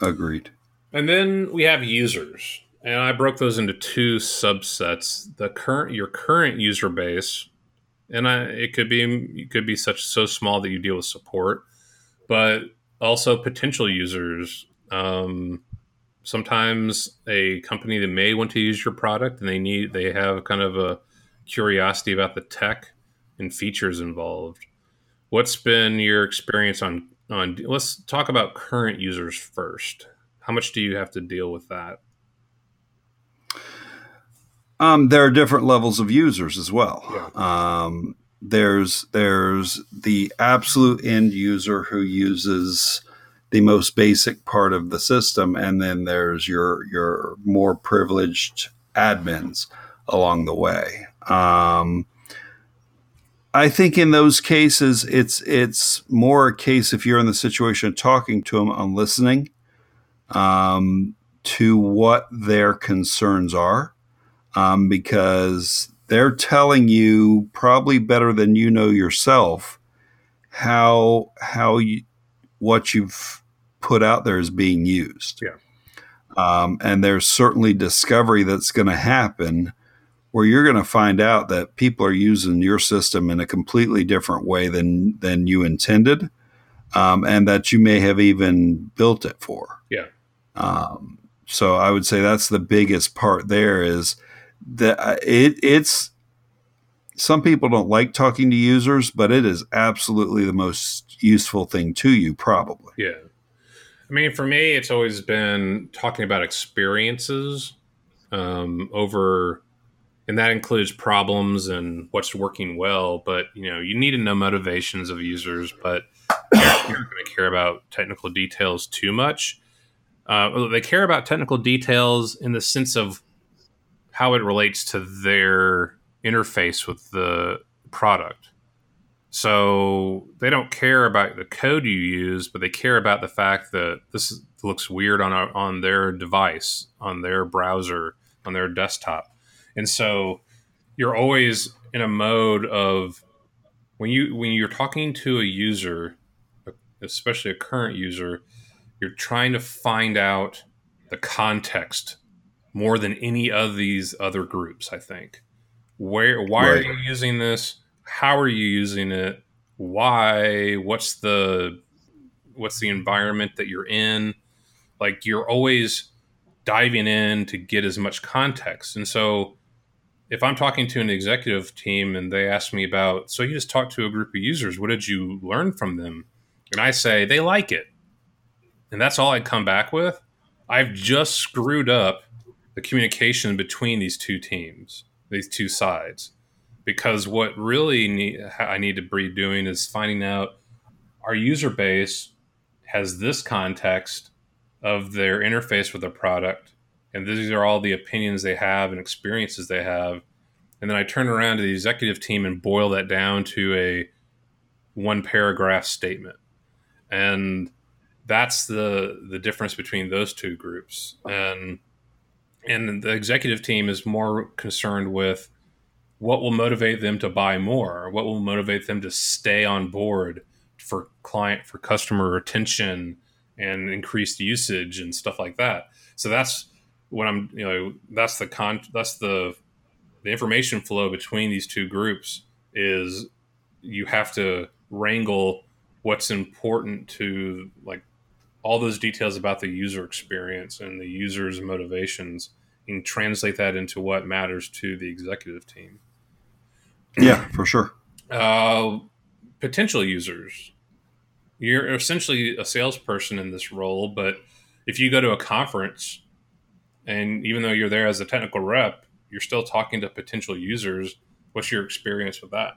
Agreed. And then we have users and i broke those into two subsets. The current your current user base and I, it could be it could be such so small that you deal with support. But also potential users um, sometimes a company that may want to use your product and they need they have kind of a curiosity about the tech and features involved. What's been your experience on on let's talk about current users first. How much do you have to deal with that um, there are different levels of users as well yeah. um, there's there's the absolute end user who uses the most basic part of the system, and then there's your your more privileged admins along the way. Um, I think in those cases, it's it's more a case if you're in the situation of talking to them and listening um, to what their concerns are, um, because they're telling you probably better than you know yourself how how you what you've put out there is being used. Yeah. Um, and there's certainly discovery that's going to happen where you're going to find out that people are using your system in a completely different way than than you intended, um, and that you may have even built it for. Yeah. Um, so I would say that's the biggest part. There is that it it's some people don't like talking to users, but it is absolutely the most useful thing to you, probably. Yeah. I mean, for me, it's always been talking about experiences um, over, and that includes problems and what's working well. But you know, you need to know motivations of users, but you're not going to care about technical details too much. Uh, they care about technical details in the sense of how it relates to their interface with the product. So they don't care about the code you use, but they care about the fact that this looks weird on on their device, on their browser, on their desktop. And so you're always in a mode of when you when you're talking to a user, especially a current user, you're trying to find out the context more than any of these other groups, I think. Where why right. are you using this? how are you using it? Why? What's the what's the environment that you're in? Like you're always diving in to get as much context. And so if i'm talking to an executive team and they ask me about so you just talked to a group of users. What did you learn from them? And i say they like it. And that's all i come back with. I've just screwed up the communication between these two teams these two sides. Because what really need, I need to be doing is finding out our user base has this context of their interface with the product, and these are all the opinions they have and experiences they have, and then I turn around to the executive team and boil that down to a one paragraph statement, and that's the the difference between those two groups, and and the executive team is more concerned with what will motivate them to buy more? What will motivate them to stay on board for client for customer retention and increased usage and stuff like that? So that's what I'm you know that's the con that's the the information flow between these two groups is you have to wrangle what's important to like all those details about the user experience and the user's motivations and translate that into what matters to the executive team. Yeah, for sure. Uh, potential users. You're essentially a salesperson in this role, but if you go to a conference and even though you're there as a technical rep, you're still talking to potential users. What's your experience with that?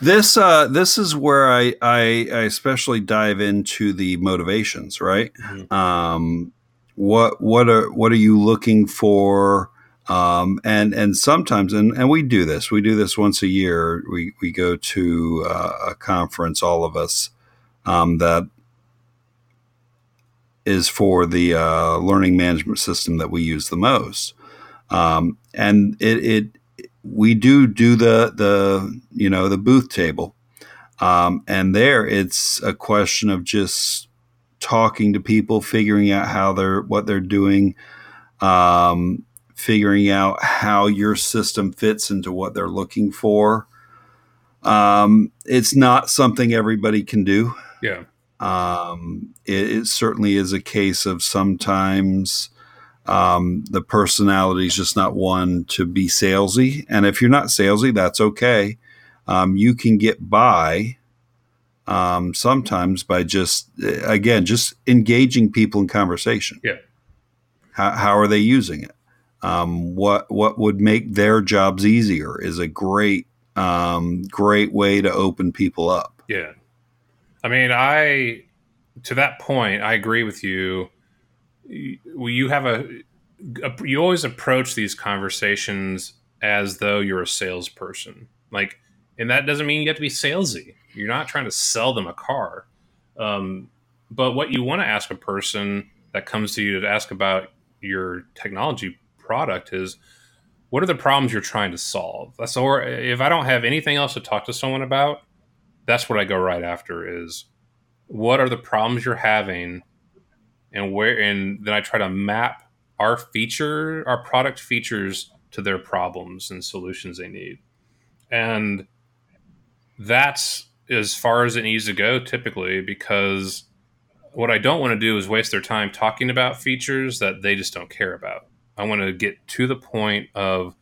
This uh, this is where I, I, I especially dive into the motivations, right? Mm-hmm. Um, what what are what are you looking for? Um, and and sometimes and, and we do this we do this once a year we we go to uh, a conference all of us um, that is for the uh, learning management system that we use the most um, and it, it we do do the the you know the booth table um, and there it's a question of just talking to people figuring out how they're what they're doing um, figuring out how your system fits into what they're looking for. Um, it's not something everybody can do. Yeah. Um, it, it, certainly is a case of sometimes um, the personality is just not one to be salesy. And if you're not salesy, that's okay. Um, you can get by um, sometimes by just, again, just engaging people in conversation. Yeah. How, how are they using it? um, what what would make their jobs easier is a great um, great way to open people up. Yeah, I mean, I to that point, I agree with you. You have a, a you always approach these conversations as though you're a salesperson, like, and that doesn't mean you have to be salesy. You're not trying to sell them a car. Um, but what you want to ask a person that comes to you to ask about your technology product is what are the problems you're trying to solve? That's or if I don't have anything else to talk to someone about, that's what I go right after is what are the problems you're having and where and then I try to map our feature, our product features to their problems and solutions they need. And that's as far as it needs to go typically because what I don't want to do is waste their time talking about features that they just don't care about. I want to get to the point of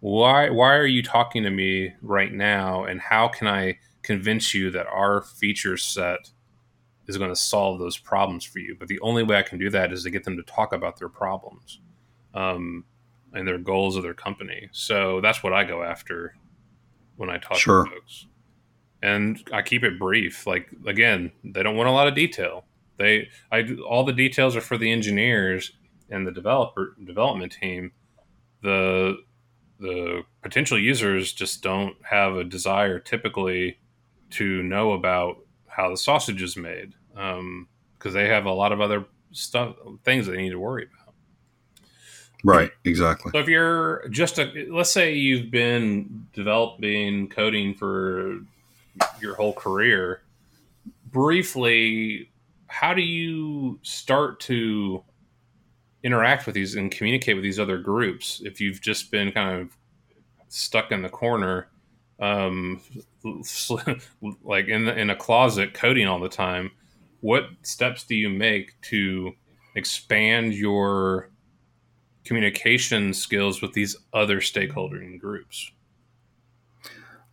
why why are you talking to me right now and how can I convince you that our feature set is going to solve those problems for you. But the only way I can do that is to get them to talk about their problems um, and their goals of their company. So that's what I go after when I talk sure. to folks. And I keep it brief. Like again, they don't want a lot of detail. They I all the details are for the engineers and the developer development team, the the potential users just don't have a desire typically to know about how the sausage is made because um, they have a lot of other stuff things they need to worry about. Right, exactly. So if you're just a let's say you've been developing coding for your whole career, briefly, how do you start to interact with these and communicate with these other groups if you've just been kind of stuck in the corner um, like in the, in a closet coding all the time what steps do you make to expand your communication skills with these other stakeholder groups?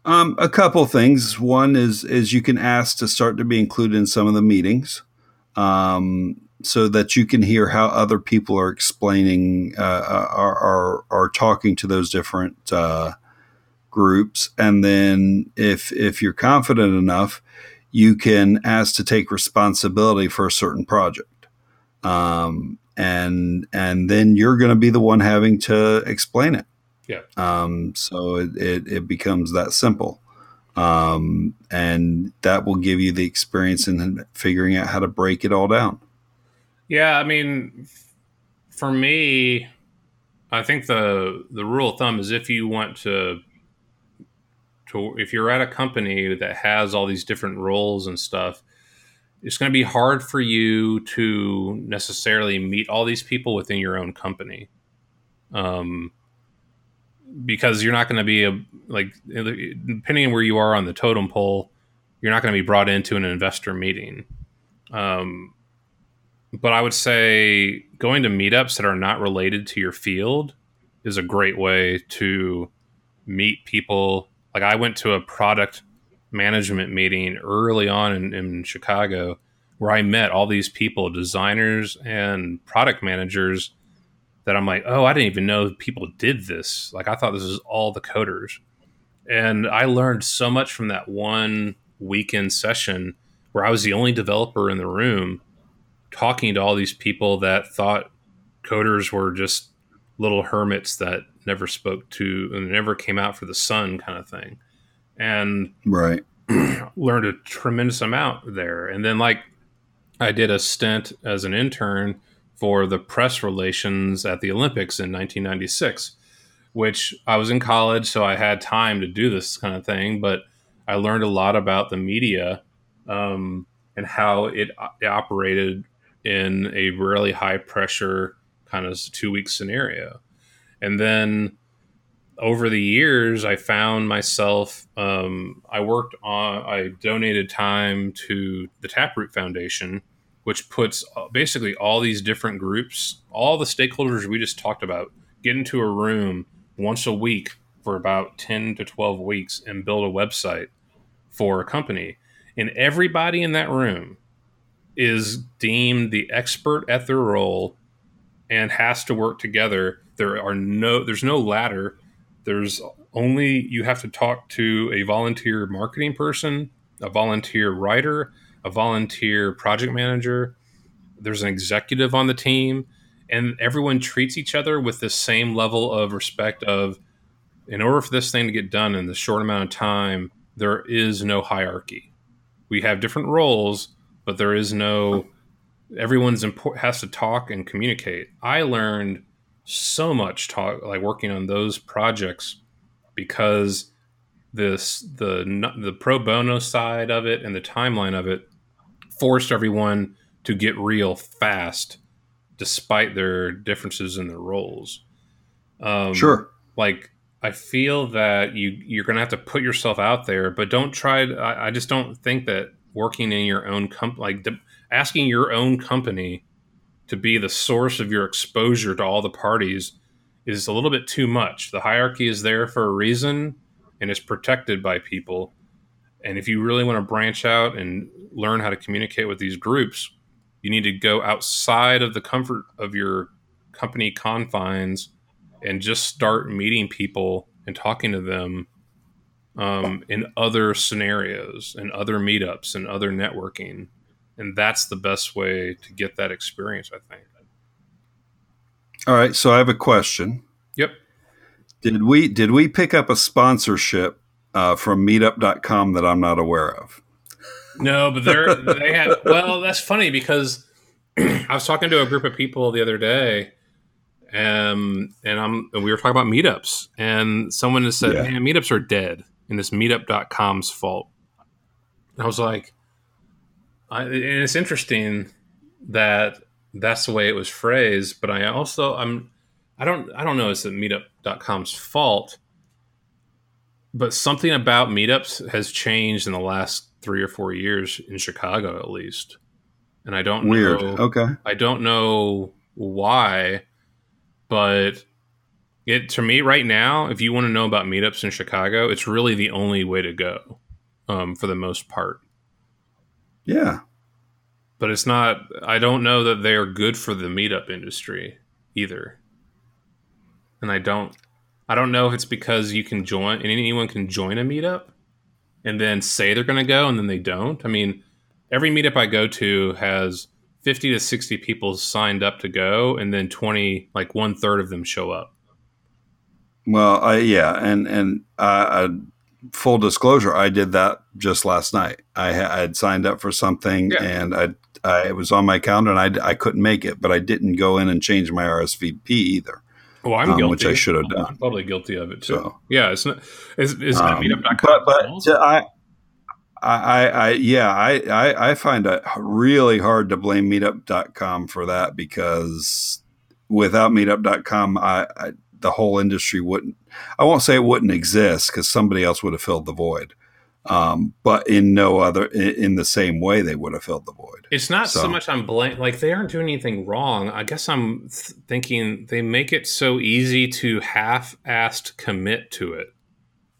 Um, a couple things. One is is you can ask to start to be included in some of the meetings um, so that you can hear how other people are explaining uh, are, are, are talking to those different uh, groups and then if if you're confident enough you can ask to take responsibility for a certain project. Um, and and then you're going to be the one having to explain it. Yeah. Um, so it, it, it becomes that simple. Um, and that will give you the experience in figuring out how to break it all down. Yeah, I mean, for me, I think the the rule of thumb is if you want to to if you're at a company that has all these different roles and stuff, it's going to be hard for you to necessarily meet all these people within your own company. Um, because you're not going to be a like depending on where you are on the totem pole, you're not going to be brought into an investor meeting. Um, but I would say going to meetups that are not related to your field is a great way to meet people. Like I went to a product management meeting early on in, in Chicago where I met all these people, designers and product managers that I'm like, oh, I didn't even know people did this. Like I thought this was all the coders. And I learned so much from that one weekend session where I was the only developer in the room talking to all these people that thought coders were just little hermits that never spoke to and never came out for the sun kind of thing. And right learned a tremendous amount there. And then like I did a stint as an intern for the press relations at the Olympics in 1996, which I was in college, so I had time to do this kind of thing. But I learned a lot about the media um, and how it, it operated in a really high pressure kind of two week scenario. And then over the years, I found myself, um, I worked on, I donated time to the Taproot Foundation, which puts uh, basically all these different groups, all the stakeholders we just talked about, get into a room once a week for about 10 to 12 weeks and build a website for a company. And everybody in that room is deemed the expert at their role and has to work together. There are no there's no ladder. There's only you have to talk to a volunteer marketing person, a volunteer writer, a volunteer project manager. There's an executive on the team and everyone treats each other with the same level of respect of in order for this thing to get done in the short amount of time, there is no hierarchy. We have different roles, but there is no everyone's important has to talk and communicate. I learned so much talk like working on those projects because this the the pro bono side of it and the timeline of it forced everyone to get real fast despite their differences in their roles. Um, sure. Like I feel that you you're going to have to put yourself out there, but don't try. To, I, I just don't think that working in your own company, like asking your own company to be the source of your exposure to all the parties, is a little bit too much. The hierarchy is there for a reason, and it's protected by people. And if you really want to branch out and learn how to communicate with these groups, you need to go outside of the comfort of your company confines and just start meeting people and talking to them um, in other scenarios and other meetups and other networking. And that's the best way to get that experience, I think. All right. So I have a question. Yep. Did we did we pick up a sponsorship uh, from meetup.com that I'm not aware of? No, but they're they have well, that's funny because I was talking to a group of people the other day um, and I'm and we were talking about meetups, and someone has said, yeah. "Man, meetups are dead, and it's Meetup.com's fault." And I was like, I, and it's interesting that that's the way it was phrased, but I also I'm I don't I don't know it's Meetup.com's fault, but something about meetups has changed in the last three or four years in Chicago, at least, and I don't weird. Know, okay, I don't know why but it to me right now, if you want to know about meetups in Chicago, it's really the only way to go um, for the most part. Yeah, but it's not. I don't know that they are good for the meetup industry either, and I don't. I don't know if it's because you can join and anyone can join a meetup and then say they're going to go and then they don't. I mean, every meetup I go to has 50 to 60 people signed up to go and then 20 like one third of them show up well I, yeah and and uh, full disclosure i did that just last night i, I had signed up for something yeah. and I, I it was on my calendar and I, I couldn't make it but i didn't go in and change my rsvp either well, I'm um, guilty, which I should have done. I'm probably guilty of it too. So, yeah, it's not. Is, is um, But, but I, I, I, yeah, I, I, I find it really hard to blame meetup.com for that because without meetup.com, I, I the whole industry wouldn't, I won't say it wouldn't exist because somebody else would have filled the void. Um, but in no other, in, in, the same way, they would have filled the void. It's not so, so much I'm blame, like they aren't doing anything wrong. I guess I'm th- thinking they make it so easy to half-assed commit to it.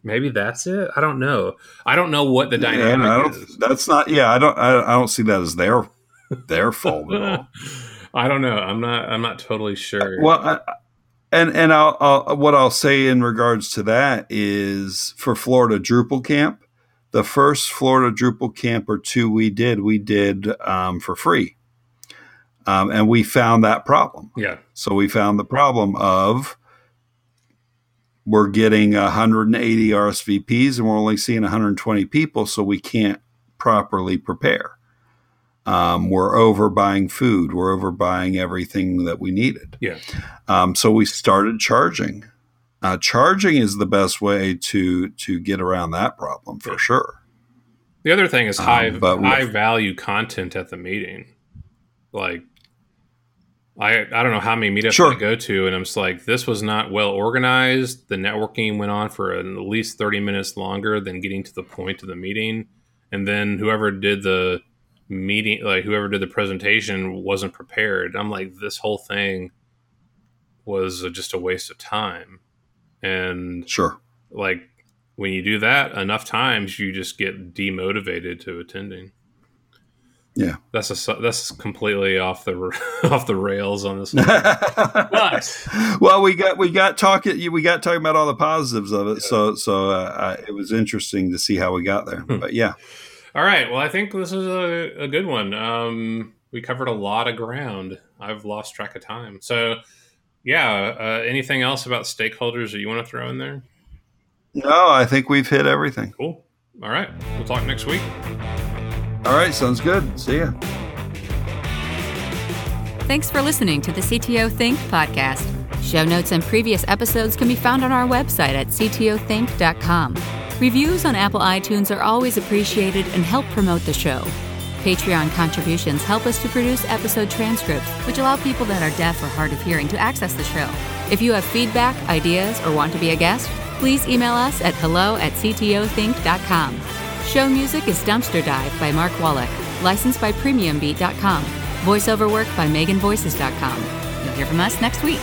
Maybe that's it. I don't know. I don't know what the dynamic yeah, is. That's not. Yeah, I don't. I, I don't see that as their their fault at all. I don't know. I'm not. I'm not totally sure. Well, I, and and I'll, I'll, what I'll say in regards to that is for Florida Drupal Camp, the first Florida Drupal Camp or two we did, we did um, for free, um, and we found that problem. Yeah. So we found the problem of we're getting 180 RSVPs and we're only seeing 120 people, so we can't properly prepare. Um, we're over buying food. We're over buying everything that we needed. Yeah. Um, so we started charging. Uh, charging is the best way to to get around that problem for sure. The other thing is high um, high value content at the meeting. Like I I don't know how many meetups sure. I go to, and I'm just like, this was not well organized. The networking went on for at least 30 minutes longer than getting to the point of the meeting, and then whoever did the meeting, like whoever did the presentation, wasn't prepared. I'm like, this whole thing was just a waste of time, and sure, like when you do that enough times, you just get demotivated to attending. Yeah, that's a that's completely off the off the rails on this. but well, we got we got talking we got talking about all the positives of it. Yeah. So so uh, it was interesting to see how we got there. Hmm. but yeah. All right. Well, I think this is a, a good one. Um, we covered a lot of ground. I've lost track of time. So yeah. Uh, anything else about stakeholders that you want to throw in there? No, I think we've hit everything. Cool. All right. We'll talk next week. All right, sounds good. See ya. Thanks for listening to the CTO Think podcast. Show notes and previous episodes can be found on our website at ctothink.com. Reviews on Apple iTunes are always appreciated and help promote the show. Patreon contributions help us to produce episode transcripts, which allow people that are deaf or hard of hearing to access the show. If you have feedback, ideas, or want to be a guest, please email us at hello at ctothink.com. Show music is Dumpster Dive by Mark Wallach, licensed by PremiumBeat.com. Voiceover work by MeganVoices.com. You'll hear from us next week.